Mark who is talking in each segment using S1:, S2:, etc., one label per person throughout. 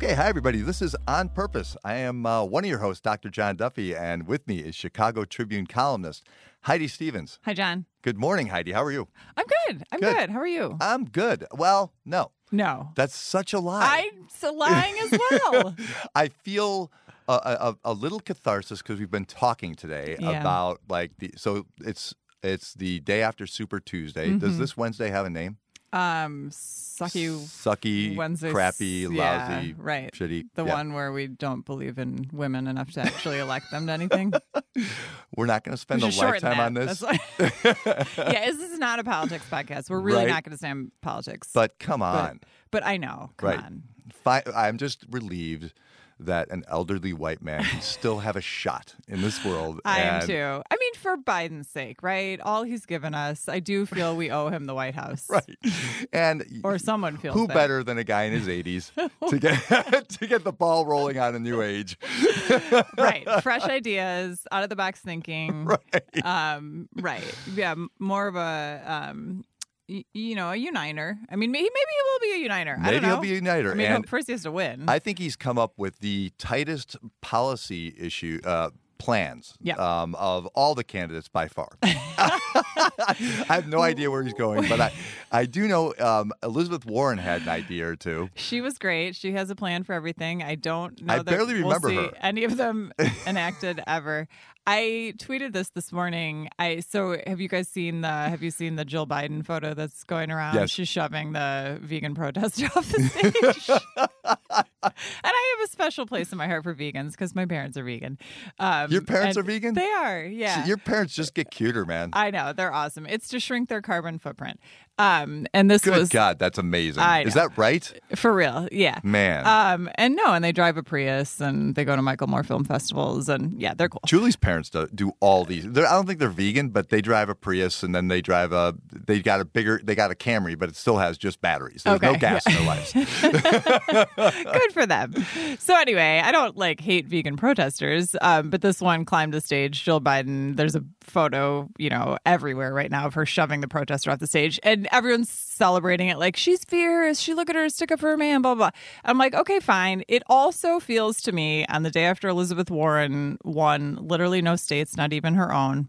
S1: Okay, hi everybody. This is On Purpose. I am uh, one of your hosts, Dr. John Duffy, and with me is Chicago Tribune columnist Heidi Stevens.
S2: Hi, John.
S1: Good morning, Heidi. How are you?
S2: I'm good. I'm
S1: Good.
S2: good. How are you?
S1: I'm good. Well, no,
S2: no.
S1: that's such a lie.
S2: I'm lying as well.
S1: I feel a, a, a little catharsis because we've been talking today
S2: Yeah.
S1: about like the so it's it's the day after Super Tuesday.
S2: Mm-hmm.
S1: Does this Wednesday have a name?
S2: Um, sucky
S1: Sucky,
S2: Wednesday.
S1: crappy,
S2: yeah,
S1: lousy,
S2: right.
S1: shitty.
S2: The
S1: Yeah.
S2: one where we don't believe in women enough to actually elect them to anything.
S1: We're not going to spend a lifetime on this.
S2: Yeah, this is not a politics podcast. We're really
S1: Right.
S2: not going to stand politics.
S1: But come
S2: but,
S1: on.
S2: but I know. Come
S1: Right.
S2: on.
S1: Fi- I'm just relieved that an elderly white man can still have a shot in this world.
S2: I am too. I mean, for Biden's sake, right? All he's given us, I do feel we owe him the White House.
S1: Right. And
S2: Or someone feels
S1: who
S2: that.
S1: better than a guy in his 80s to get to get the ball rolling on a new age?
S2: right fresh ideas out of the box thinking
S1: Right.
S2: um right yeah more of a um y- you know a uniter i mean maybe maybe he will be a uniter i
S1: Maybe
S2: don't know
S1: he'll be a uniter.
S2: i mean
S1: and
S2: first he has to win
S1: I think he's come up with the tightest policy issue uh, plans
S2: Yeah.
S1: um, of all the candidates by far. I have no idea where he's going, but I, I do know um, Elizabeth Warren had an idea or two.
S2: she was great she has a plan for everything i don't know
S1: I
S2: that
S1: barely
S2: we'll
S1: remember
S2: see
S1: her.
S2: any of them enacted ever i tweeted this this morning i so have you guys seen the have you seen the jill biden photo that's going around
S1: Yes.
S2: she's shoving the vegan protester off the stage and I have a special place in my heart for vegans because my parents are vegan. Um,
S1: Your parents are vegan?
S2: They are, yeah.
S1: Your parents just get cuter, man.
S2: I know they're awesome. It's to shrink their carbon footprint. Um, and this
S1: Good
S2: was
S1: God, that's amazing. Is that right?
S2: for real, yeah.
S1: Man.
S2: Um, and no, and they drive a Prius and they go to Michael Moore film festivals and yeah, they're cool.
S1: Julie's parents do, do all these. They're, I don't think they're vegan, but they drive a Prius and then they drive a. They got a bigger. They got a Camry, but it still has just batteries. There's no
S2: Okay,
S1: gas in their lives.
S2: Good for them. So anyway, I don't like hate vegan protesters, um, but this one climbed the stage. Jill Biden. There's a photo, you know, everywhere right now of her shoving the protester off the stage, and everyone's celebrating it like she's fierce. She look at her, stick up for her man, blah blah. blah. I'm like, okay, fine. It also feels to me on the day after Elizabeth Warren won, literally no states, not even her own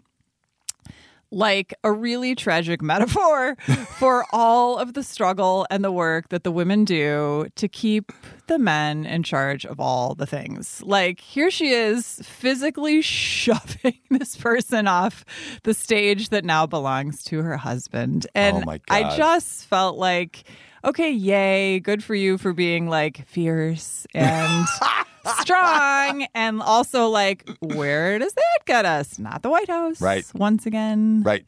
S2: like a really tragic metaphor for all of the struggle and the work that the women do to keep the men in charge of all the things. Like, here she is physically shoving this person off the stage that now belongs to her husband. Oh and
S1: Oh my
S2: I just felt like, okay, yay, good for you for being like fierce and. strong and also like where does that get us not the white house
S1: Right.
S2: once again
S1: right.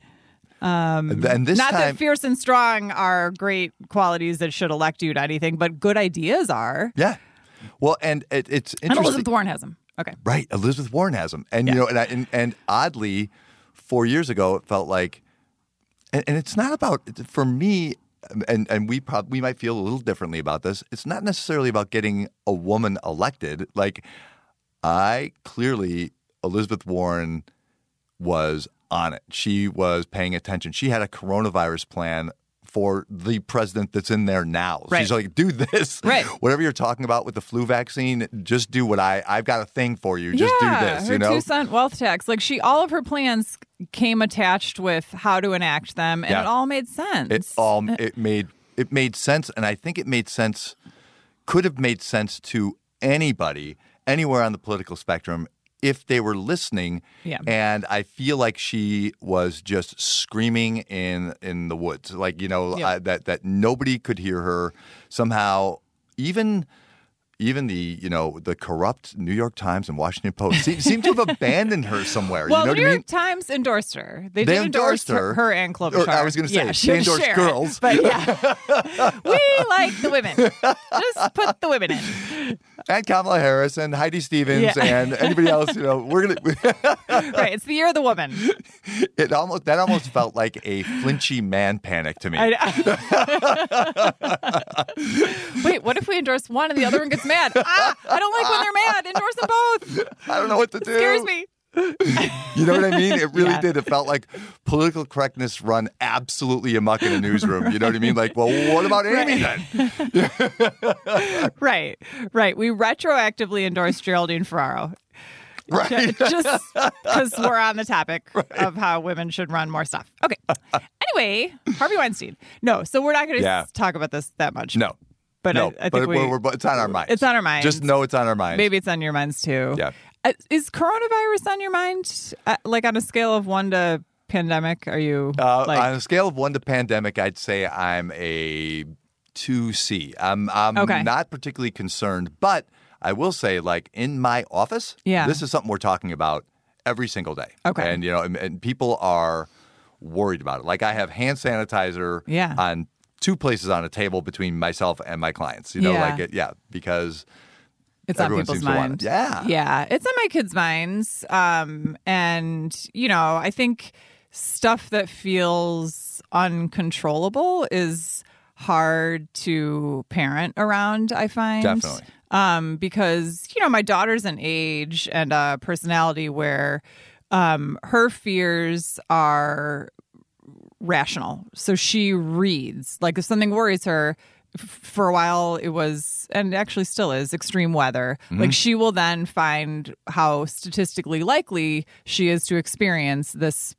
S1: Um, and this
S2: not
S1: time,
S2: that fierce and strong are great qualities that should elect you to anything, but good ideas are.
S1: yeah. Well, and it, it's
S2: And
S1: interesting.
S2: Elizabeth Warren has them. Okay.
S1: Right, Elizabeth Warren has them, and you know, and, I, and and oddly, four years ago, it felt like, and, and it's not about for me, and and we probably we might feel a little differently about this. It's not necessarily about getting a woman elected. Like, I clearly Elizabeth Warren was on it. She was paying attention. She had a coronavirus plan for the president that's in there now.
S2: Right.
S1: She's like, do this.
S2: Right.
S1: Whatever you're talking about with the flu vaccine, just do what I I've got a thing for you. Just
S2: yeah,
S1: do this,
S2: her
S1: you know?
S2: two cent wealth tax. Like she, all of her plans came attached with how to enact them, and
S1: Yeah.
S2: it all made sense.
S1: It all uh, it made it made sense and I think it made sense could have made sense to anybody anywhere on the political spectrum if they were listening.
S2: Yeah.
S1: And I feel like she was just screaming in in the woods, like you know
S2: Yeah.
S1: uh, that that nobody could hear her. Somehow, even even the you know the corrupt New York Times and Washington Post seem, seem to have abandoned her somewhere.
S2: well,
S1: you know
S2: New
S1: what I
S2: York
S1: mean?
S2: Times endorsed her. They,
S1: They
S2: did endorse
S1: her.
S2: her, and
S1: Or I was gonna say,
S2: yeah,
S1: they endorsed
S2: share
S1: girls.
S2: but yeah, we like the women. Just put the women in.
S1: and Kamala Harris and Heidi Stevens
S2: Yeah.
S1: and anybody else, you know, we're gonna.
S2: Right, it's the year of the woman.
S1: it almost that almost felt like a flinchy man panic to me.
S2: I, Wait, what if we endorse one and the other one gets mad? Ah, I don't like when they're mad. Endorse them both.
S1: I don't know what to do.
S2: Scares me.
S1: you know what I mean? It really
S2: Yeah.
S1: did. It felt like political correctness run absolutely amok in a newsroom. You know what I mean? Like, well, what about Amy then?
S2: Right, right. We retroactively endorsed Geraldine Ferraro.
S1: Right.
S2: Just because we're on the topic of how women should run more stuff. Okay. Anyway, Harvey Weinstein. No, so we're not going to
S1: Yeah.
S2: talk about this that much.
S1: No.
S2: But
S1: no,
S2: I, I
S1: but
S2: think we,
S1: we're, we're, it's on our minds.
S2: it's on our minds.
S1: Just know it's on our minds.
S2: Maybe it's on your minds too.
S1: Yeah.
S2: Uh, is coronavirus on your mind? Uh, like on a scale of one to pandemic? Are you
S1: Uh,
S2: like
S1: on a scale of one to pandemic, I'd say I'm a two C. I'm I'm
S2: Okay.
S1: not particularly concerned, but I will say, like in my office,
S2: Yeah.
S1: this is something we're talking about every single day.
S2: Okay.
S1: and you know, and, and people are worried about it. Like I have hand sanitizer
S2: Yeah.
S1: on two places on a table between myself and my clients. You know,
S2: Yeah.
S1: like it, yeah, because
S2: it's on
S1: everyone
S2: people's
S1: to want
S2: minds?
S1: Yeah.
S2: yeah, it's on my kids' minds. Um, and you know, I think stuff that feels uncontrollable is hard to parent around. I find
S1: Definitely.
S2: um, because you know my daughter's an age and a personality where um, her fears are rational. So she reads. Like if something worries her, for a while it was, and actually still is, extreme weather. Mm-hmm. Like she will then find how statistically likely she is to experience this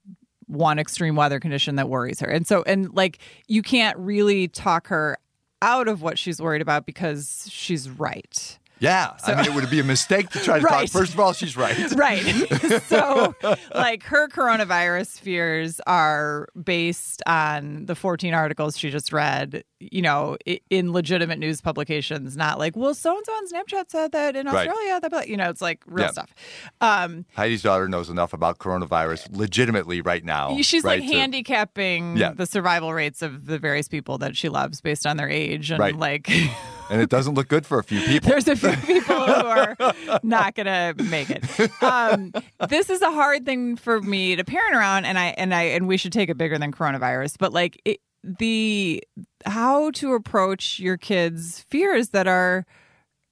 S2: one extreme weather condition that worries her. And so, and like you can't really talk her out of what she's worried about because she's right.
S1: Yeah, I mean, it would be a mistake to try to
S2: Right.
S1: talk. First of all, she's right.
S2: Right. so, like, her coronavirus fears are based on the 14 articles she just read, you know, in legitimate news publications, not like, well, so and so on Snapchat said that in
S1: Right.
S2: Australia, that, but, you know, it's like real
S1: Yeah.
S2: stuff. Um,
S1: Heidi's daughter knows enough about coronavirus legitimately right now.
S2: she's
S1: right,
S2: like
S1: to-
S2: handicapping
S1: Yeah.
S2: the survival rates of the various people that she loves based on their age. And,
S1: Right.
S2: like,
S1: and it doesn't look good for a few people.
S2: there's a few people who are not gonna make it. Um, this is a hard thing for me to parent around, and I and I and we should take it bigger than coronavirus. But like it, the how to approach your kids' fears that are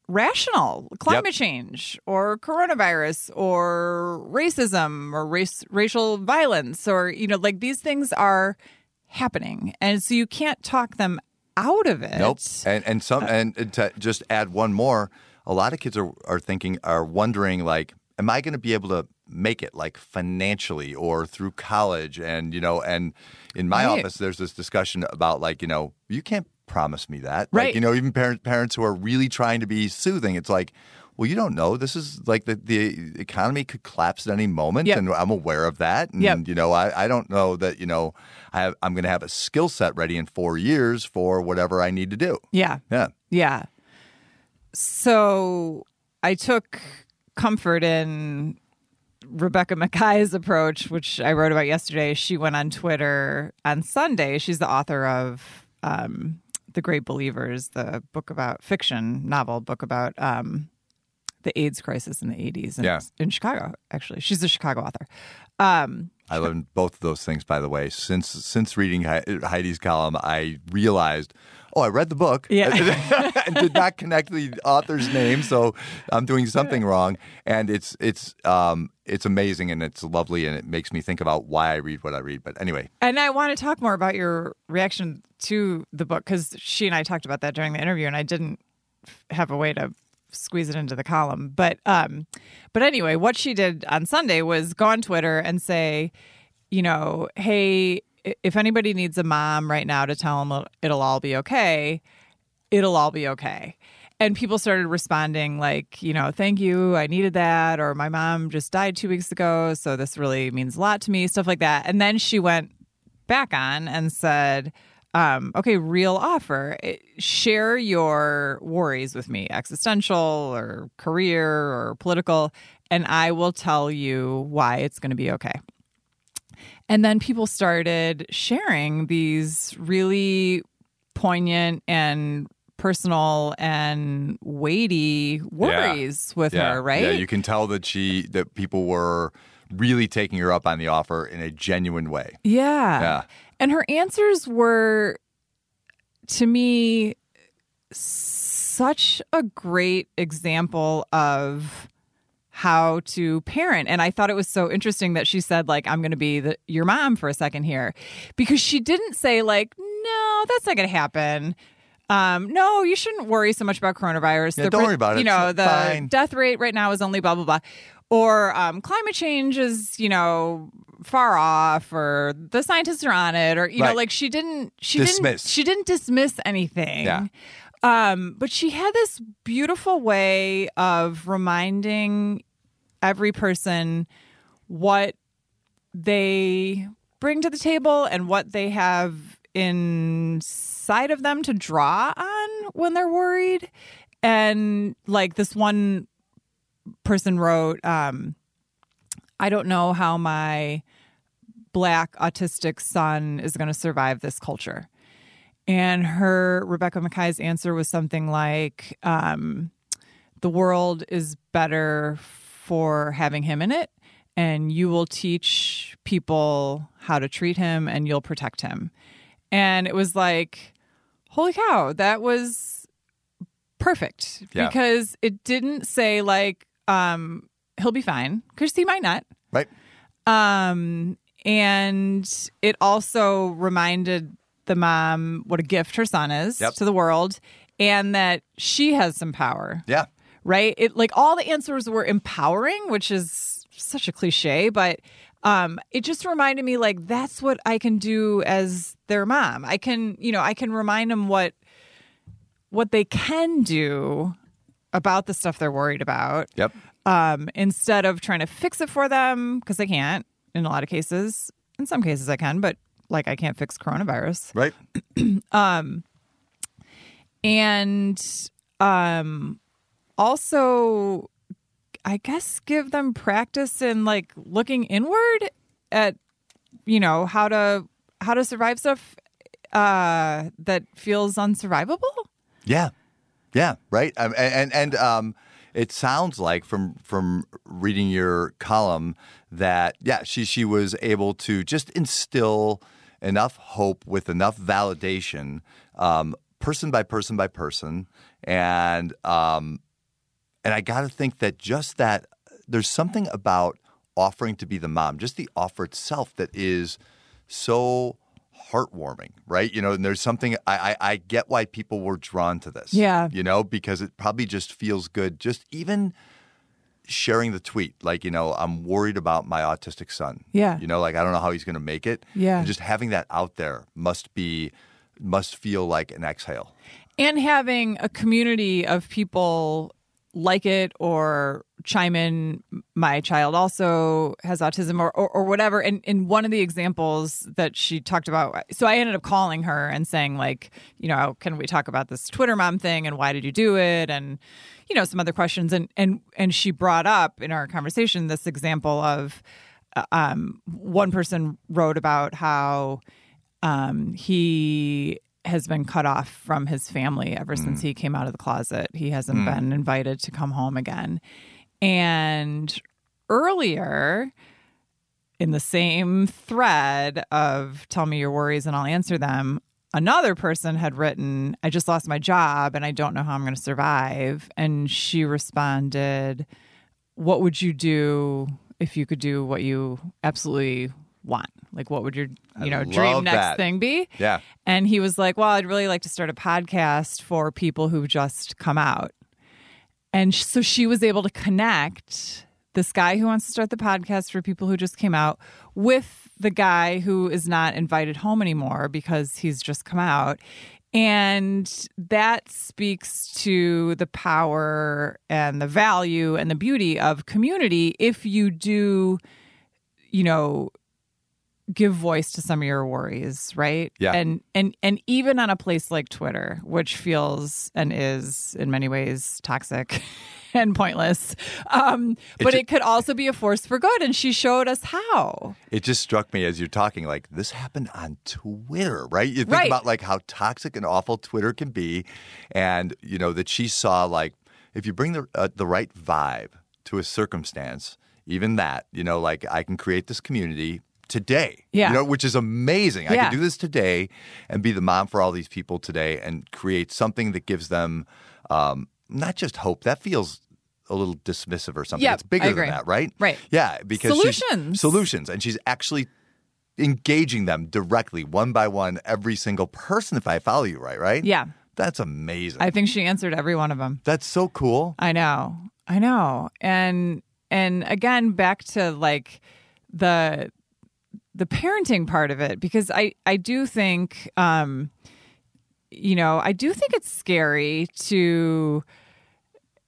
S2: rational climate change or coronavirus or racism or race racial violence or you know like these things are happening. And so you can't talk them out of it.
S1: Nope. And and some uh, and to just add one more, a lot of kids are are thinking are wondering like, am I going to be able to make it like financially or through college? And you know, and in my
S2: Right.
S1: office, there's this discussion about like, you know, you can't promise me that.
S2: Right.
S1: Like, you know, even parents parents who are really trying to be soothing, it's like. Well, you don't know. This is like the, the economy could collapse at any moment,
S2: Yep.
S1: and I'm aware of that. And
S2: Yep.
S1: you know, I, I don't know that you know I have, I'm going to have a skill set ready in four years for whatever I need to do.
S2: yeah
S1: Yeah.
S2: Yeah. So I took comfort in Rebecca Makkai's approach, which I wrote about yesterday. She went on Twitter on Sunday. She's the author of um, The Great Believers, the book about fiction novel book about um, the AIDS crisis in the 80s in,
S1: Yeah.
S2: in Chicago, actually. She's a Chicago author. Um,
S1: I learned both of those things, by the way. Since since reading Hei- Heidi's column, I realized, oh, I read the book
S2: Yeah.
S1: and did not connect the author's name, so I'm doing something wrong. And it's it's um it's amazing and it's lovely and it makes me think about why I read what I read. But anyway,
S2: And I want to talk more about your reaction to the book because she and I talked about that during the interview, and I didn't have a way to squeeze it into the column. But um, but anyway, what she did on Sunday was go on Twitter and say, you know, hey, if anybody needs a mom right now to tell them it'll all be okay, it'll all be okay. And people started responding like, you know, thank you, I needed that, or my mom just died two weeks ago, so this really means a lot to me, stuff like that. And then she went back on and said, um, okay, real offer. Share your worries with me, existential or career or political, and I will tell you why it's going to be okay. And then people started sharing these really poignant and personal and weighty worries with
S1: yeah,
S2: her, right?
S1: Yeah, you can tell that she that people were really taking her up on the offer in a genuine way.
S2: Yeah.
S1: Yeah.
S2: And her answers were, to me, such a great example of how to parent. And I thought it was so interesting that she said, like, I'm going to be the, your mom for a second here. Because she didn't say, like, no, that's not going to happen. Um, no, you shouldn't worry so much about coronavirus.
S1: Yeah, don't worry about it.
S2: You know,
S1: It's
S2: the
S1: fine.
S2: death rate right now is only blah, blah, blah. Or um, climate change is, you know, far off or the scientists are on it or you know like she didn't she
S1: Dismiss.
S2: didn't she didn't dismiss anything
S1: Yeah.
S2: um but she had this beautiful way of reminding every person what they bring to the table and what they have inside of them to draw on when they're worried. And like this one person wrote um i don't know how my black autistic son is going to survive this culture. And her rebecca makkai's answer was something like um the world is better for having him in it and you will teach people how to treat him and you'll protect him and it was like holy cow that was perfect
S1: Yeah.
S2: because it didn't say like um he'll be fine because he might not
S1: Right.
S2: um and it also reminded the mom what a gift her son is
S1: Yep.
S2: to the world and that she has some power
S1: Yeah.
S2: Right? It like all the answers were empowering, which is such a cliche, but um it just reminded me like that's what I can do as their mom. I can, you know, I can remind them what what they can do about the stuff they're worried about
S1: Yep.
S2: um instead of trying to fix it for them because I can't in a lot of cases. In some cases I can, but like I can't fix coronavirus
S1: Right.
S2: um and um also i guess give them practice in like looking inward at you know how to how to survive stuff uh that feels unsurvivable
S1: Yeah, yeah, right. Um, and and, and um, it sounds like from from reading your column that yeah, she she was able to just instill enough hope with enough validation, um, person by person by person, and um, and I got to think that just that there's something about offering to be the mom, just the offer itself, that is so heartwarming, right? You know, and there's something I, I I get why people were drawn to this.
S2: Yeah.
S1: you know, because it probably just feels good. Just even sharing the tweet, like you know, I'm worried about my autistic son.
S2: Yeah.
S1: you know, like I don't know how he's going to make it.
S2: Yeah.
S1: and just having that out there must be must feel like an exhale.
S2: and having a community of people like it or chime in my child also has autism or, or, or whatever. And, and one of the examples that she talked about so i ended up calling her and saying like you know can we talk about this twitter mom thing and why did you do it? And you know some other questions. And and and she brought up in our conversation this example of uh, um, one person wrote about how um, he has been cut off from his family ever mm. since he came out of the closet. He hasn't mm. been invited to come home again. And earlier in the same thread of tell me your worries and I'll answer them, another person had written, I just lost my job and I don't know how I'm going to survive. And she responded, What would you do if you could do what you absolutely want? Like, what would your you know dream next
S1: that.
S2: thing be?
S1: Yeah.
S2: And he was like, Well, I'd really like to start a podcast for people who've just come out. And so she was able to connect this guy who wants to start the podcast for people who just came out with the guy who is not invited home anymore because he's just come out. And that speaks to the power and the value and the beauty of community if you do, you know, give voice to some of your worries, right?
S1: Yeah.
S2: And and and even on a place like Twitter, which feels and is in many ways toxic and pointless, um, but
S1: ju-
S2: it could also be a force for good. And she showed us how.
S1: It just struck me as you're talking, like this happened on Twitter, right? You think
S2: Right.
S1: about like how toxic and awful Twitter can be, and you know that she saw like if you bring the uh, the right vibe to a circumstance, even that, you know, like I can create this community today,
S2: Yeah.
S1: you know, which is amazing. I can do this today and be the mom for all these people today and create something that gives them um, not just hope. That feels a little dismissive or something.
S2: Yep,
S1: it's bigger than that, right?
S2: Right.
S1: Yeah, because
S2: Solutions.
S1: solutions, and she's actually engaging them directly, one by one, every single person. If I follow you right, right?
S2: Yeah.
S1: That's amazing.
S2: I think she answered every one of them.
S1: That's so cool.
S2: I know. I know. And and again back to like the the parenting part of it because I I do think um you know, I do think it's scary to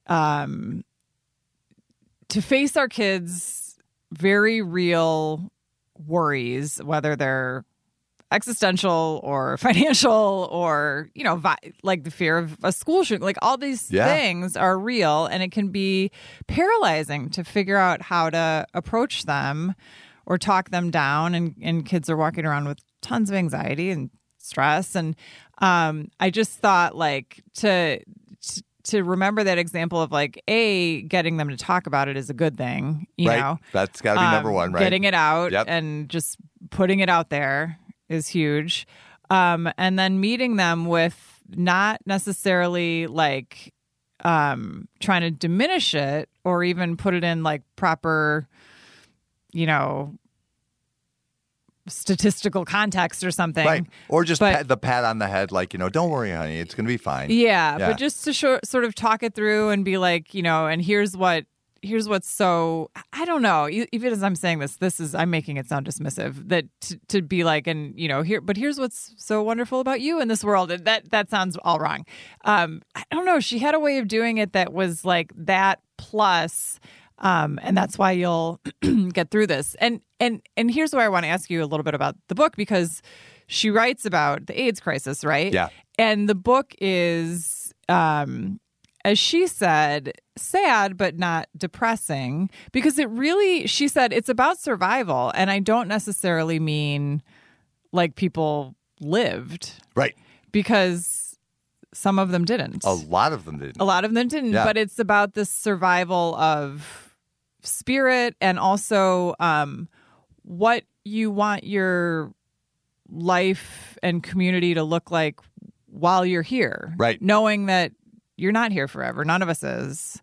S2: um to face our kids very real worries whether they're existential or financial or you know vi- like the fear of a school shooting like all these
S1: Yeah.
S2: things are real and it can be paralyzing to figure out how to approach them or talk them down and, and kids are walking around with tons of anxiety and stress and um, i just thought like to to- to remember that example of like a getting them to talk about it is a good thing you
S1: right?
S2: know
S1: That's got to be number
S2: um,
S1: one, right?
S2: Getting it out
S1: Yep.
S2: and just putting it out there is huge. Um, and then meeting them with not necessarily like um, trying to diminish it or even put it in like proper, you know, statistical context or something.
S1: Right. Or just
S2: But-
S1: pat, the pat on the head, like, you know, don't worry, honey, it's going to be fine.
S2: Yeah,
S1: Yeah.
S2: but just to show, sort of talk it through and be like, you know, and here's what here's what's so I don't know. Even as I'm saying this, this is I'm making it sound dismissive. That to, to be like, and you know, here, but here's what's so wonderful about you in this world. And that that sounds all wrong. Um, I don't know. She had a way of doing it that was like that plus. Um, and that's why you'll get through this. And and and here's where I want to ask you a little bit about the book because she writes about the AIDS crisis, right?
S1: Yeah.
S2: And the book is, um, as she said, sad but not depressing because it really, she said, it's about survival. And I don't necessarily mean like people lived
S1: Right.
S2: because some of them didn't.
S1: A lot of them didn't.
S2: A lot of them didn't,
S1: Yeah.
S2: but it's about the survival of spirit and also um, what you want your life and community to look like while you're here.
S1: Right.
S2: Knowing that you're not here forever. None of us is.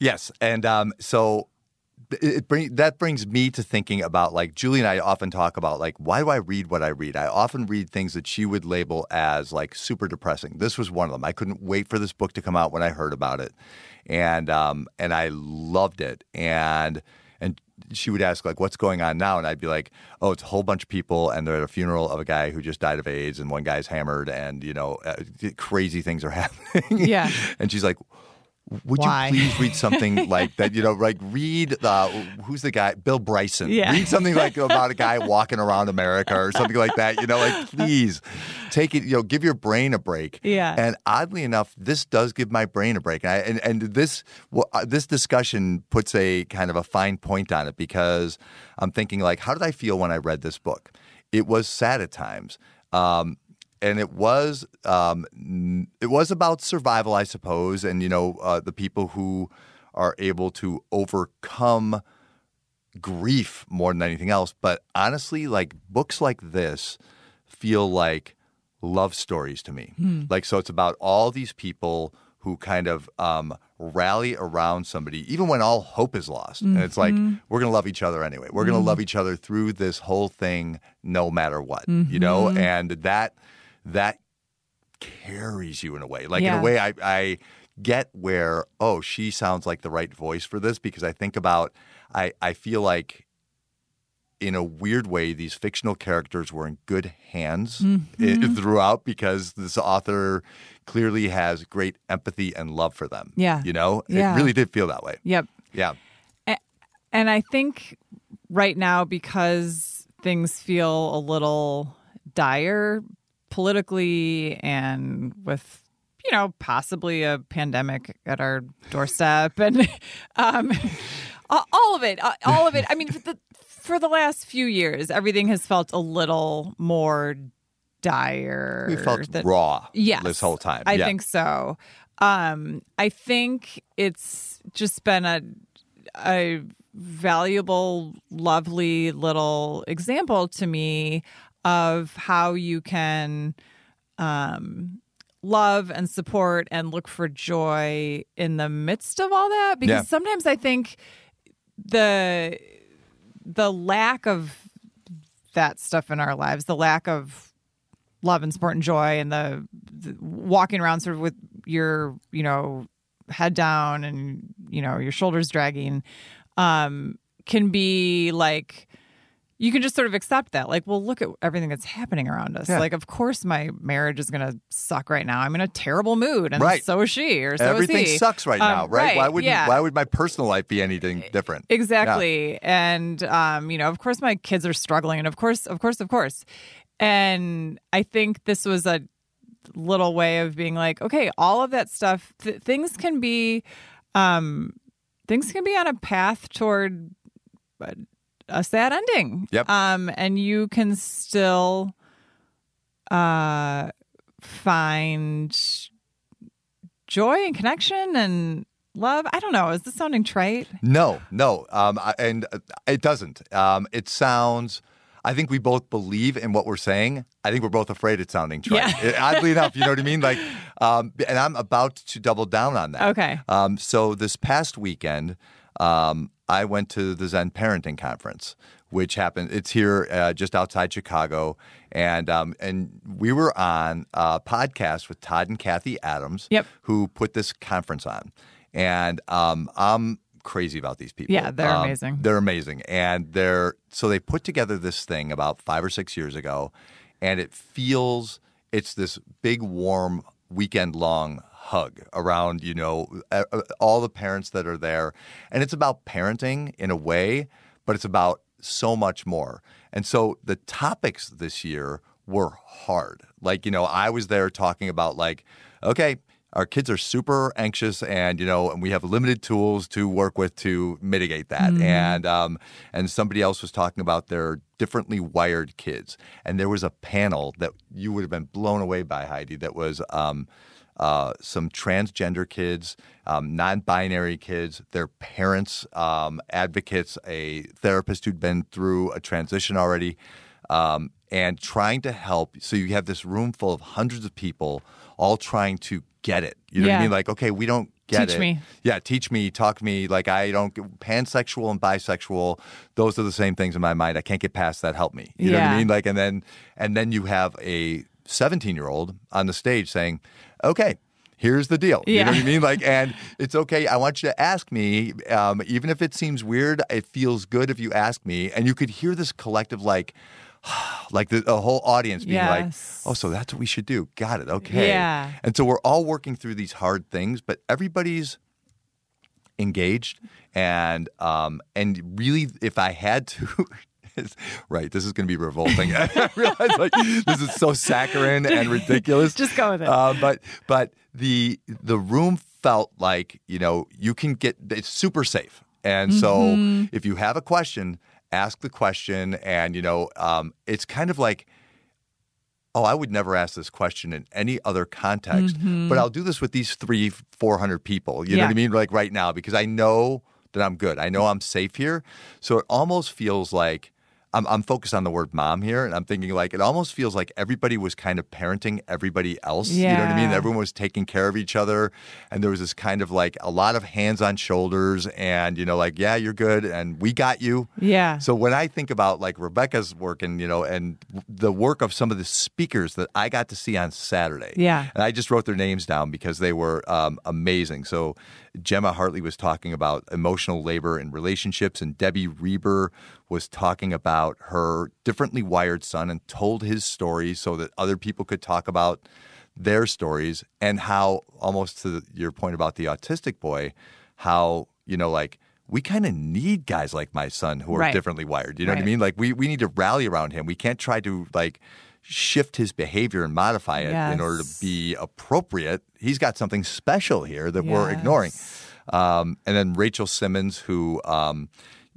S1: Yes, and um, so it, bring, that brings me to thinking about like Julie and I often talk about like why do I read what I read? I often read things that she would label as like super depressing. This was one of them. I couldn't wait for this book to come out when I heard about it, and um, and I loved it. And and she would ask like what's going on now, and I'd be like, oh, it's a whole bunch of people, and they're at a funeral of a guy who just died of AIDS, and one guy's hammered, and you know uh, crazy things are happening.
S2: Yeah.
S1: and she's like would
S2: Why?
S1: you please read something like that? You know, like read uh, who's the guy? Bill Bryson.
S2: Yeah.
S1: Read something like about a guy walking around America or something like that. You know, like please take it. You know, give your brain a break.
S2: Yeah.
S1: And oddly enough, this does give my brain a break. And I, and, and this well, uh, this discussion puts a kind of a fine point on it because I'm thinking like, how did I feel when I read this book? It was sad at times. Um, and it was um, it was about survival, I suppose, and you know uh, the people who are able to overcome grief more than anything else. But honestly, like books like this feel like love stories to me. Like so, it's about all these people who kind of um, rally around somebody, even when all hope is lost. And it's like we're going to love each other anyway. We're going to love each other through this whole thing, no matter what. You know, and that that carries you in a way. Like in a way, I, I get where oh, she sounds like the right voice for this because I think about I I feel like in a weird way, these fictional characters were in good hands
S2: Mm-hmm.
S1: throughout because this author clearly has great empathy and love for them.
S2: Yeah.
S1: You know,
S2: Yeah.
S1: it really did feel that way.
S2: Yep.
S1: Yeah.
S2: And I think right now, because things feel a little dire politically and with, you know, possibly a pandemic at our doorstep and um, all of it, all of it. I mean, the, for the last few years, everything has felt a little more dire.
S1: We felt
S2: than-
S1: raw
S2: Yes.
S1: this whole time.
S2: I
S1: yeah.
S2: think so. Um, I think it's just been a a valuable, lovely little example to me of how you can um, love and support and look for joy in the midst of all that because
S1: Yeah.
S2: sometimes I think the the lack of that stuff in our lives, the lack of love and support and joy and the, the walking around sort of with your, you know, head down and, you know, your shoulders dragging um can be like you can just sort of accept that. Like, well, look at everything that's happening around us.
S1: Yeah.
S2: Like, of course, my marriage is going to suck right now. I'm in a terrible mood, and
S1: Right.
S2: so is she, or so
S1: Everything
S2: is he.
S1: sucks right
S2: Um,
S1: now, right? Why would
S2: yeah.
S1: why would my personal life be anything different?
S2: Exactly. And um, you know, of course my kids are struggling and of course, of course, of course. And I think this was a little way of being like, okay, all of that stuff th- things can be um things can be on a path toward a, sad ending.
S1: Yep.
S2: Um and you can still uh find joy and connection and love. I don't know. Is this sounding trite?
S1: No, no, um, I- and uh, it doesn't. Um, it sounds. I think we both believe in what we're saying. I think we're both afraid it's sounding trite.
S2: Yeah.
S1: Oddly enough, you know what I mean. Like, um, and I'm about to double down on that.
S2: Okay.
S1: Um, so this past weekend, um, I went to the Zen Parenting Conference, which happened. It's here uh, just outside Chicago, and um, and we were on a podcast with Todd and Cathy Adams,
S2: Yep.
S1: who put this conference on, and um, I'm crazy about these people.
S2: Yeah, they're
S1: Um,
S2: amazing.
S1: They're amazing, and they're so they put together this thing about five or six years ago, and it feels it's this big warm weekend long hug around you know all the parents that are there, and it's about parenting in a way, but it's about so much more. And so the topics this year were hard. Like you know, I was there talking about like, okay our kids are super anxious and you know and we have limited tools to work with to mitigate that and um, and somebody else was talking about their differently wired kids and there was a panel that you would have been blown away by heidi that was um, uh, some transgender kids, um, non-binary kids, their parents, um, advocates, a therapist who'd been through a transition already, um, and trying to help. So you have this room full of hundreds of people, all trying to get it. You know what I mean? Like, okay, we don't get
S2: Teach
S1: it.
S2: me.
S1: Yeah, teach me, talk me. Like I don't pansexual and bisexual. Those are the same things in my mind. I can't get past that. Help me. You know what I mean? Like, and then and then you have a 17 year old on the stage saying, "Okay." Here's the deal. You know what I mean? Like, and it's okay. I want you to ask me, um, even if it seems weird. It feels good if you ask me, and you could hear this collective, like, like the, the whole audience being like, "Oh, so that's what we should do." Got it. Okay.
S2: Yeah.
S1: And so we're all working through these hard things, but everybody's engaged and um and really if I had to right this is going to be revolting I realize like this is so saccharine and ridiculous
S2: Just go with it.
S1: uh, but but the the room felt like you know you can get it's super safe and
S2: Mm-hmm.
S1: so if you have a question ask the question and you know um, it's kind of like oh, I would never ask this question in any other context, but I'll do this with these three, 400 people. You know what I mean? Like right now, because I know that I'm good. I know I'm safe here. So it almost feels like I'm, I'm focused on the word mom here. And I'm thinking like, it almost feels like everybody was kind of parenting everybody else. You know what I mean? Everyone was taking care of each other. And there was this kind of like a lot of hands on shoulders and, you know, like, yeah, you're good. And we got you.
S2: yeah.
S1: So when I think about like Rebecca's work and you know and the work of some of the speakers that I got to see on Saturday,
S2: Yeah.
S1: and I just wrote their names down because they were um, amazing. So Gemma Hartley was talking about emotional labor and relationships, and Debbie Reber was talking about her differently wired son and told his story so that other people could talk about their stories and how almost to your point about the autistic boy, how you know like we kind of need guys like my son who are
S2: Right.
S1: differently wired. You know what I mean? Like we we need to rally around him. We can't try to like shift his behavior and modify it in order to be appropriate. He's got something special here that we're ignoring. Um, and then Rachel Simmons, who um,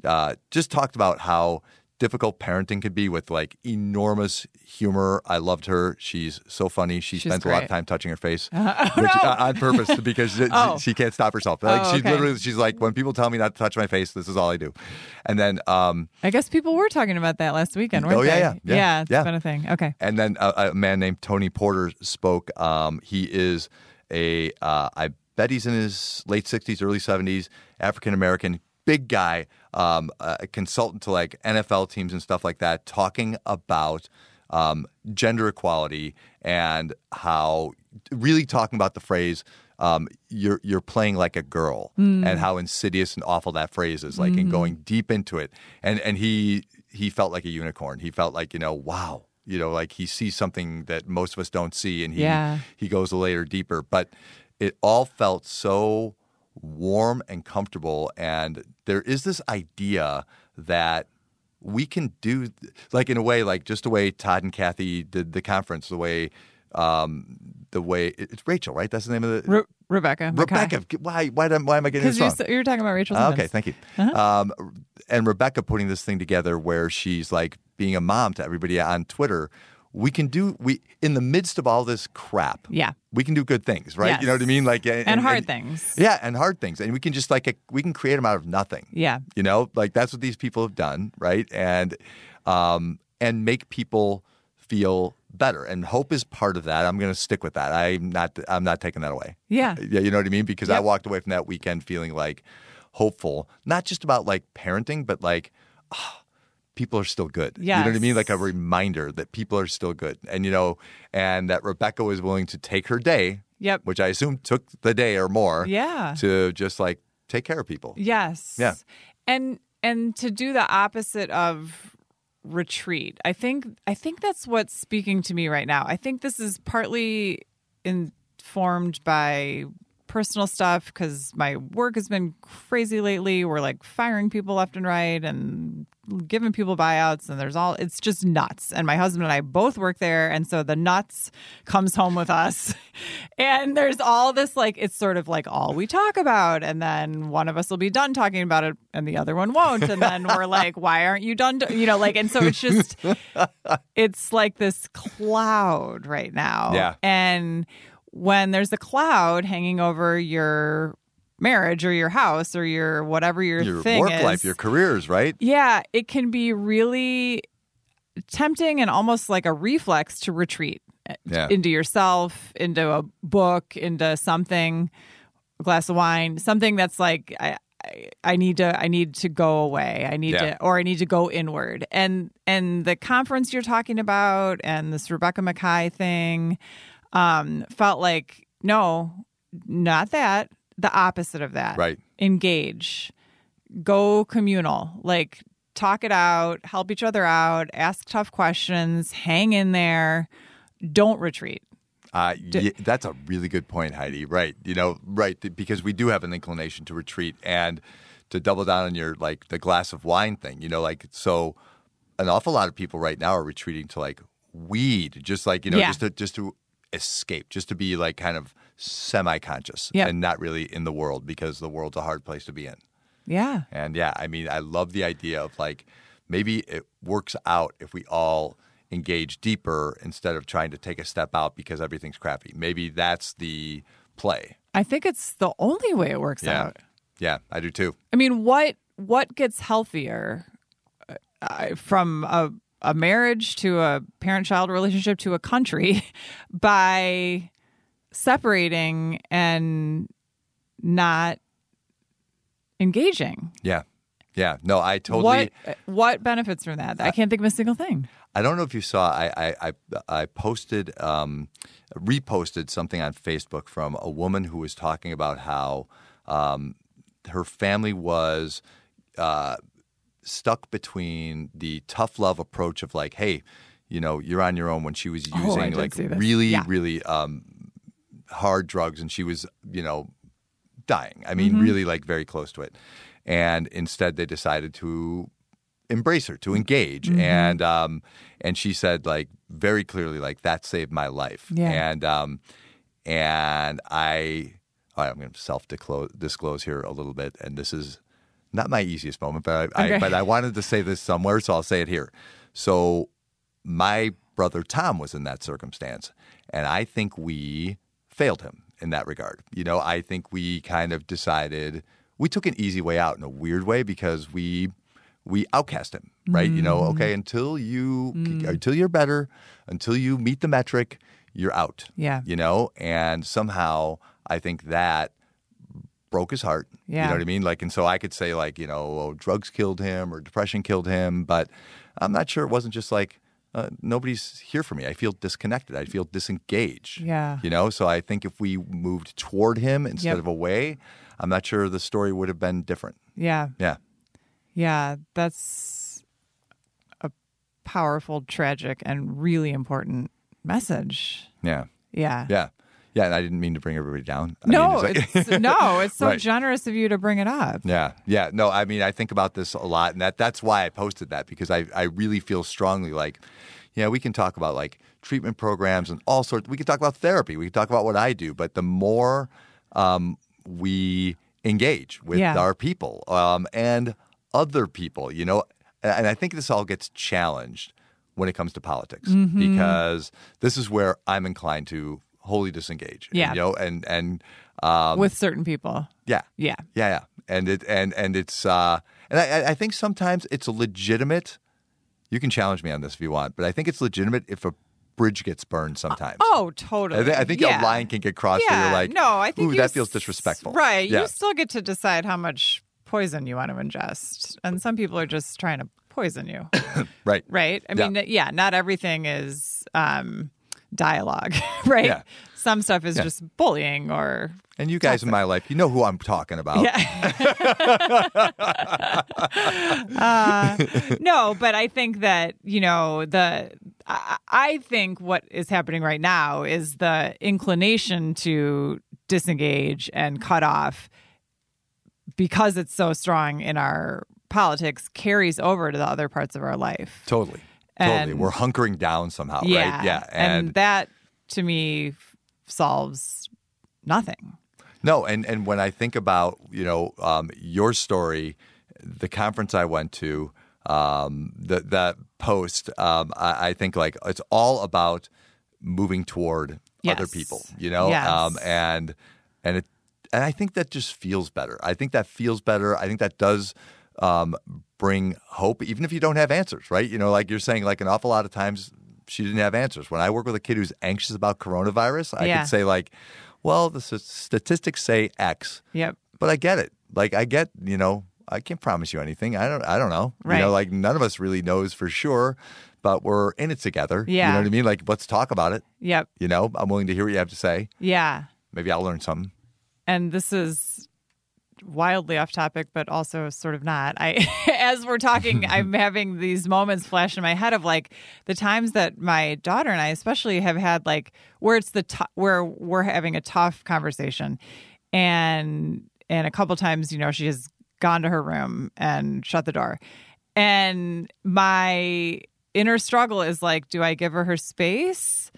S1: uh, just talked about how difficult parenting could be with like enormous humor. I loved her. She's so funny. She
S2: She's
S1: spends a lot of time touching her face,
S2: oh,
S1: which,
S2: no.
S1: uh, on purpose because she,
S2: Oh.
S1: she can't stop herself. Like
S2: Oh,
S1: she's
S2: okay.
S1: literally, she's like, when people tell me not to touch my face, this is all I do. And then, um,
S2: I guess people were talking about that last weekend, weren't
S1: Oh, yeah, yeah, yeah,
S2: yeah. It's
S1: yeah.
S2: been a thing. Okay.
S1: And then a, a man named Tony Porter spoke. Um, he is a, uh, I bet he's in his late 60s, early 70s, African American, big guy, um, a consultant to like NFL teams and stuff like that, talking about um, gender equality and how really talking about the phrase. Um, you're you're playing like a girl, and how insidious and awful that phrase is. Like, and going deep into it, and and he he felt like a unicorn. He felt like you know, wow, you know, like he sees something that most of us don't see, and he
S2: Yeah.
S1: he goes a layer deeper. But it all felt so warm and comfortable, and there is this idea that we can do like in a way like just the way Todd and Kathy did the conference, the way um the way it's Rachel, right? That's the name of the
S2: Re- Rebecca.
S1: Rebecca. Why why am- why am I getting this
S2: you're, you're talking about Rachel. Simmons.
S1: okay, thank you. Um, and Rebecca putting this thing together where she's like being a mom to everybody on Twitter. We can do we in the midst of all this crap.
S2: Yeah.
S1: we can do good things, right? You know what I mean? Like and,
S2: hard things.
S1: Yeah, and hard things, and we can just like we can create them out of nothing.
S2: Yeah.
S1: You know, like that's what these people have done, right? And um, and make people feel better. And hope is part of that. I'm going to stick with that. I'm not. I'm not taking that away.
S2: Yeah.
S1: Yeah, you know what I mean? Because I walked away from that weekend feeling like hopeful, not just about like parenting, but like ah, people are still good. Yeah, You know what I mean? Like a reminder that people are still good. And you know, and that Rebecca was willing to take her day,
S2: Yep.
S1: which I assume took the day or more,
S2: Yeah.
S1: to just like take care of people.
S2: Yes.
S1: Yeah.
S2: And and to do the opposite of retreat. I think I think that's what's speaking to me right now. I think this is partly informed by personal stuff because my work has been crazy lately. We're like firing people left and right and giving people buyouts and there's all it's just nuts. And my husband and I both work there and so the nuts comes home with us. and there's all this like it's sort of like all we talk about and then one of us will be done talking about it and the other one won't and then we're like why aren't you done you know like and so it's just it's like this cloud right now.
S1: Yeah.
S2: And when there's a cloud hanging over your marriage or your house or your whatever your,
S1: Your
S2: thing
S1: work
S2: is,
S1: life, your careers, right?
S2: yeah, it can be really tempting and almost like a reflex to retreat uh,
S1: Yeah.
S2: into yourself, into a book, into something, a glass of wine, something that's like I, I, I need to I need to go away. I need
S1: Yeah.
S2: to or I need to go inward. And and the conference you're talking about and this Rebecca Makkai thing um felt like no, not that. The opposite of that.
S1: Right.
S2: Engage go communal like talk it out help each other out ask tough questions hang in there don't retreat
S1: Uh, yeah, that's a really good point, Heidi. Right. You know, right. Because we do have an inclination to retreat and to double down on your, like, the glass of wine thing. You know, like, so an awful lot of people right now are retreating to, like, weed, just like, you know,
S2: Yeah.
S1: just to, just to escape, just to be, like, kind of semi conscious and not really in the world because the world's a hard place to be in.
S2: yeah
S1: And yeah, I mean, I love the idea of like maybe it works out if we all engage deeper instead of trying to take a step out because everything's crappy. Maybe that's the play.
S2: i think it's the only way it works
S1: Yeah.
S2: out
S1: Yeah, I do too.
S2: i mean what what gets healthier uh, from a a marriage to a parent child relationship to a country by separating and not engaging
S1: Yeah. Yeah. No, I totally.
S2: what what benefits from that i can't think of a single thing
S1: I don't know if you saw. I I I, I posted, um, reposted something on Facebook from a woman who was talking about how um, her family was uh, stuck between the tough love approach of like, hey, you know, you're on your own when she was
S2: Oh,
S1: using
S2: did
S1: like really,
S2: Yeah.
S1: really um, hard drugs, and she was, you know, dying. I mean,
S2: Mm-hmm.
S1: really like very close to it. And instead, they decided to embrace her, to engage,
S2: Mm-hmm.
S1: and um, and she said like very clearly like that saved my life.
S2: Yeah.
S1: And um, and I, right, I'm going to self disclose here a little bit, and this is not my easiest moment, but I,
S2: Okay.
S1: I but I wanted to say this somewhere, so I'll say it here. So my brother Tom was in that circumstance, and I think we failed him in that regard. You know, I think we kind of decided we took an easy way out in a weird way because we we outcast him, right? You know,
S2: Mm.
S1: okay, until you until you're better, until you meet the metric, you're out.
S2: Yeah.
S1: You know, and somehow I think that broke his heart. You know what I mean? Like, and so I could say like, you know, oh, drugs killed him or depression killed him, but I'm not sure it wasn't just like uh, nobody's here for me. I feel disconnected. I feel disengaged.
S2: Yeah.
S1: You know, so I think if we moved toward him instead
S2: Yep.
S1: of away, I'm not sure the story would have been different.
S2: Yeah.
S1: Yeah.
S2: Yeah. That's a powerful, tragic, and really important message.
S1: Yeah.
S2: Yeah.
S1: Yeah. Yeah. And I didn't mean to bring everybody down. I
S2: No,
S1: mean,
S2: it's, no, it's so
S1: Right.
S2: generous of you to bring it up.
S1: Yeah, yeah. No, I mean, I think about this a lot, and that that's why I posted that because I I really feel strongly like, yeah, we can talk about like treatment programs and all sorts. We can talk about therapy. We can talk about what I do, but the more um, we engage with
S2: Yeah.
S1: our people um, and other people, you know, and and I think this all gets challenged when it comes to politics
S2: Mm-hmm.
S1: because this is where I'm inclined to wholly disengage.
S2: Yeah.
S1: you know, and and um,
S2: With certain people.
S1: yeah,
S2: Yeah.
S1: yeah, yeah, and it and and it's uh, and I, I think sometimes it's legitimate. You can challenge me on this if you want, but I think it's legitimate if a bridge gets burned sometimes.
S2: Oh, totally.
S1: I, thi- I think
S2: yeah.
S1: a line can get crossed where
S2: Yeah.
S1: you're like,
S2: no, I think
S1: that feels
S2: s-
S1: disrespectful.
S2: Right.
S1: Yeah.
S2: You still get to decide how much poison you want to ingest. And some people are just trying to poison you.
S1: right.
S2: right? I mean, yeah, not everything is um, dialogue, right?
S1: Yeah.
S2: Some stuff is
S1: Yeah.
S2: just bullying or
S1: And you guys in my life, you know who I'm talking about.
S2: yeah. uh, no, but I think that you know the. I, I think what is happening right now is the inclination to disengage and cut off because it's so strong in our politics carries over to the other parts of our life.
S1: Totally. Totally. We're hunkering down somehow,
S2: yeah,
S1: right? Yeah.
S2: and, that to me solves nothing.
S1: No, and and when I think about you know um, your story, the conference I went to, um, the that post, um, I, I think like it's all about moving toward other people, you know,
S2: Yes.
S1: um, and and it and I think that just feels better. I think that feels better. I think that does. Um, bring hope, even if you don't have answers, right? You know, like you're saying, like an awful lot of times she didn't have answers. When I work with a kid who's anxious about coronavirus, I
S2: Yeah.
S1: could say like, well, the statistics say X,
S2: Yep.
S1: but I get it. Like I get, you know, I can't promise you anything. I don't. I don't know.
S2: Right.
S1: You know, like none of us really knows for sure, but we're in it together.
S2: Yeah.
S1: You know what I mean? Like let's talk about it.
S2: Yep.
S1: You know, I'm willing to hear what you have to say.
S2: Yeah.
S1: Maybe I'll learn something.
S2: And this is wildly off topic, but also sort of not. I, as we're talking, I'm having these moments flash in my head of like the times that my daughter and I, especially, have had like where it's the t- where we're having a tough conversation, and and a couple times, you know, she has gone to her room and shut the door, and my inner struggle is like, do I give her her space?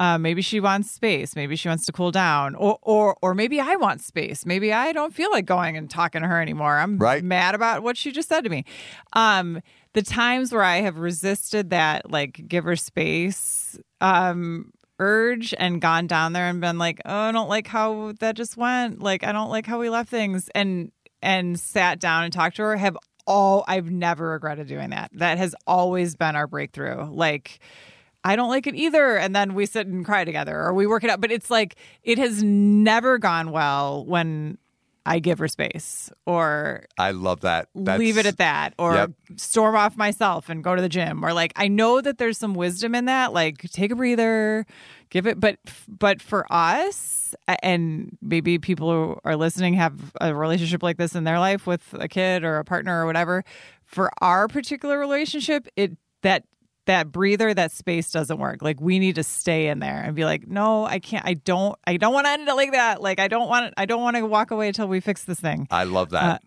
S2: Uh, maybe she wants space. Maybe she wants to cool down, or or or maybe I want space. Maybe I don't feel like going and talking to her anymore. I'm
S1: Right.
S2: mad about what she just said to me. Um, the times where I have resisted that, like give her space, um, urge and gone down there and been like, oh, I don't like how that just went. Like I don't like how we left things, and and sat down and talked to her. Have all I've never regretted doing that. That has always been our breakthrough. Like. I don't like it either. And then we sit and cry together or we work it out. But it's like, it has never gone well when I give her space or
S1: I love that. That's,
S2: leave it at that or
S1: Yep.
S2: storm off myself and go to the gym or like, I know that there's some wisdom in that. Like, take a breather, give it. But, but for us, and maybe people who are listening have a relationship like this in their life with a kid or a partner or whatever. For our particular relationship, it, that, that breather that space doesn't work like we need to stay in there and be like no i can't i don't i don't want to end it like that like i don't want i don't want to walk away until we fix this thing
S1: I love
S2: Uh,
S1: that.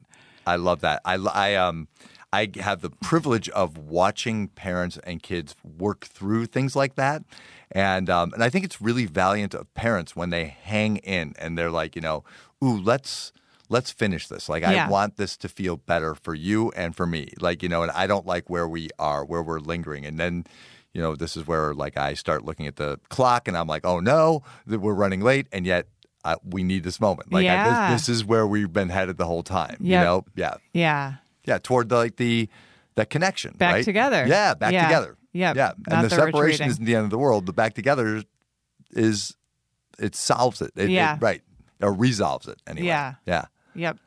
S1: I love that. I, I um I have the privilege of watching parents and kids work through things like that, and um, and I think it's really valiant of parents when they hang in and they're like, you know, ooh, let's let's finish this. Like
S2: Yeah.
S1: I want this to feel better for you and for me. Like you know, and I don't like where we are, where we're lingering, and then. You know, this is where like I start looking at the clock and I'm like, oh no, that we're running late, and yet uh, we need this moment. Like I, this, this is where we've been headed the whole time. You know, yeah,
S2: Yeah.
S1: yeah, toward the, like the that connection,
S2: Back
S1: right?
S2: together.
S1: Yeah, back
S2: Yeah.
S1: together.
S2: Yep.
S1: yeah,
S2: Not
S1: and the,
S2: the
S1: separation
S2: retreating.
S1: isn't the end of the world. The back together is it solves it. It- it-
S2: Yeah.
S1: right, or resolves it anyway.
S2: Yeah.
S1: yeah.
S2: Yep.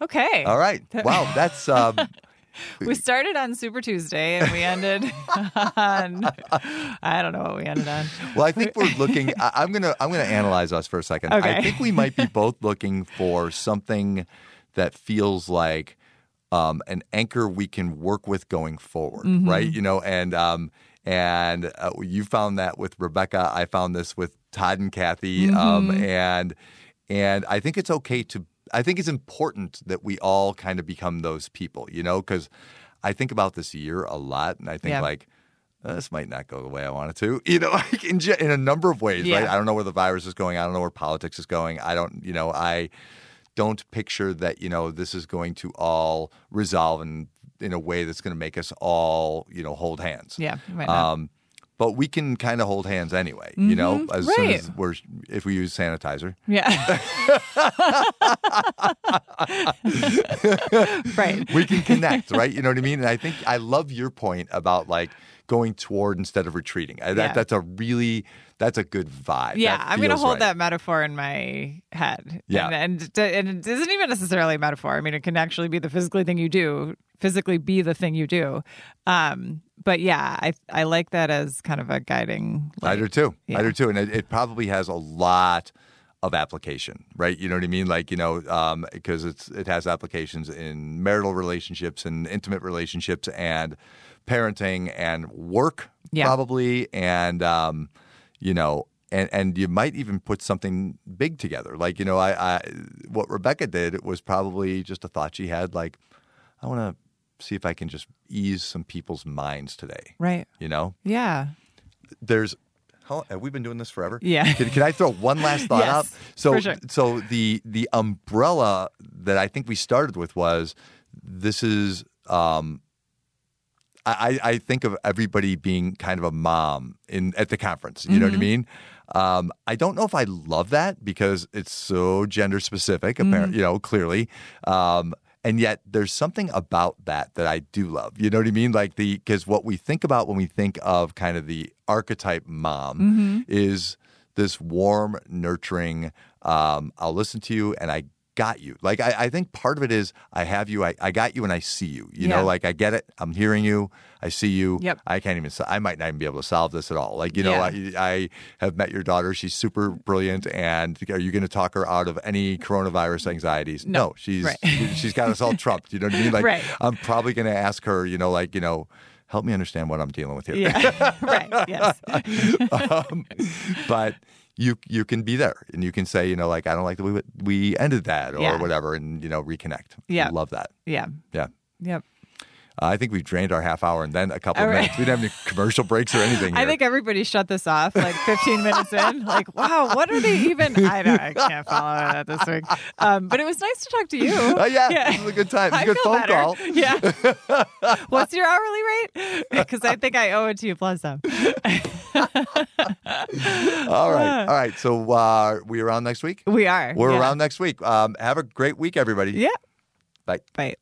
S2: Okay.
S1: All right. Wow, that's um,
S2: We started on Super Tuesday and we ended on I don't know what we ended on.
S1: well. I think we're looking. I, I'm gonna I'm gonna analyze us for a second.
S2: Okay.
S1: I think we might be both looking for something that feels like um, an anchor we can work with going forward,
S2: Mm-hmm.
S1: right? You know, and um, and uh, you found that with Rebecca. I found this with Todd and Cathy, um,
S2: Mm-hmm.
S1: and and I think it's okay to. I think it's important that we all kind of become those people, you know, because I think about this year a lot, and I think
S2: Yeah.
S1: like. "Uh, This might not go the way I want it to, you know, like in, in a number of ways, right?
S2: Yeah.
S1: I don't know where the virus is going. I don't know where politics is going. I don't, you know, I don't picture that, you know, this is going to all resolve in in a way that's going to make us all, you know, hold hands.
S2: Yeah.
S1: Um, but we can kind of hold hands anyway, you know, as soon
S2: Mm-hmm.
S1: as we're if we use sanitizer.
S2: Yeah. right.
S1: we can connect, right? You know what I mean? And I think I love your point about like going toward instead of retreating. I, that, That's a really that's a good vibe.
S2: Yeah, I'm going to hold
S1: right.
S2: that metaphor in my head.
S1: Yeah.
S2: and, and and it isn't even necessarily a metaphor. I mean, it can actually be the physically thing you do, physically be the thing you do. Um, but yeah, I I like that as kind of a guiding.
S1: I
S2: light.
S1: do too. I do too, and it, it probably has a lot of application, right? You know what I mean? Like you know, because it's it has applications in marital relationships and intimate relationships and parenting and work,
S2: Yeah.
S1: probably, and um, you know. And, and you might even put something big together. Like, you know, I, I what Rebecca did was probably just a thought she had, like, I want to see if I can just ease some people's minds today.
S2: Right.
S1: You know?
S2: Yeah.
S1: there's how have we been doing this forever?
S2: Yeah.
S1: Can, can I throw one last thought
S2: Yes,
S1: out? So
S2: for sure.
S1: so the the umbrella that I think we started with was this is um I, I think of everybody being kind of a mom in at the conference. You know
S2: Mm-hmm.
S1: what I mean? Um, I don't know if I love that because it's so gender specific.
S2: Mm-hmm.
S1: Apparently, you know, clearly. Um, and yet, there's something about that that I do love. You know what I mean? Like the because what we think about when we think of kind of the archetype mom
S2: Mm-hmm.
S1: is this warm, nurturing. Um, I'll listen to you, and I got you. Like I, I think part of it is I have you. I, I got you, and I see you. You
S2: Yeah.
S1: know, like I get it. I'm hearing you. I see you.
S2: Yep.
S1: I can't even. I might not even be able to solve this at all. Like you know,
S2: Yeah.
S1: I, I have met your daughter. She's super brilliant. And are you going to talk her out of any coronavirus anxieties?
S2: No.
S1: she's
S2: Right.
S1: she's got us all trumped. You know what I mean? Like
S2: Right.
S1: I'm probably going to ask her. You know, like you know, help me understand what I'm dealing with here.
S2: Yeah. right. Yes.
S1: um, but you you can be there and you can say you know like I don't like the way we ended that or
S2: Yeah.
S1: whatever and you know reconnect.
S2: Yeah.
S1: love that.
S2: Yeah.
S1: Yeah.
S2: Yep.
S1: Uh, I think we've drained our half hour and then a couple
S2: right.
S1: minutes. We didn't have any commercial breaks or anything.
S2: I think everybody shut this off like 15 minutes in. Like, wow, what are they even? I don't. I can't follow that this week. Um, but it was nice to talk to you.
S1: Oh yeah, this is a good time. It's a good
S2: feel
S1: phone
S2: better.
S1: call.
S2: Yeah. What's your hourly rate? Because I think I owe it to you plus some.
S1: All right, all right. So uh, we around next week.
S2: We are.
S1: We're
S2: yeah.
S1: around next week. Um, have a great week, everybody.
S2: Yeah.
S1: Bye.
S2: Bye.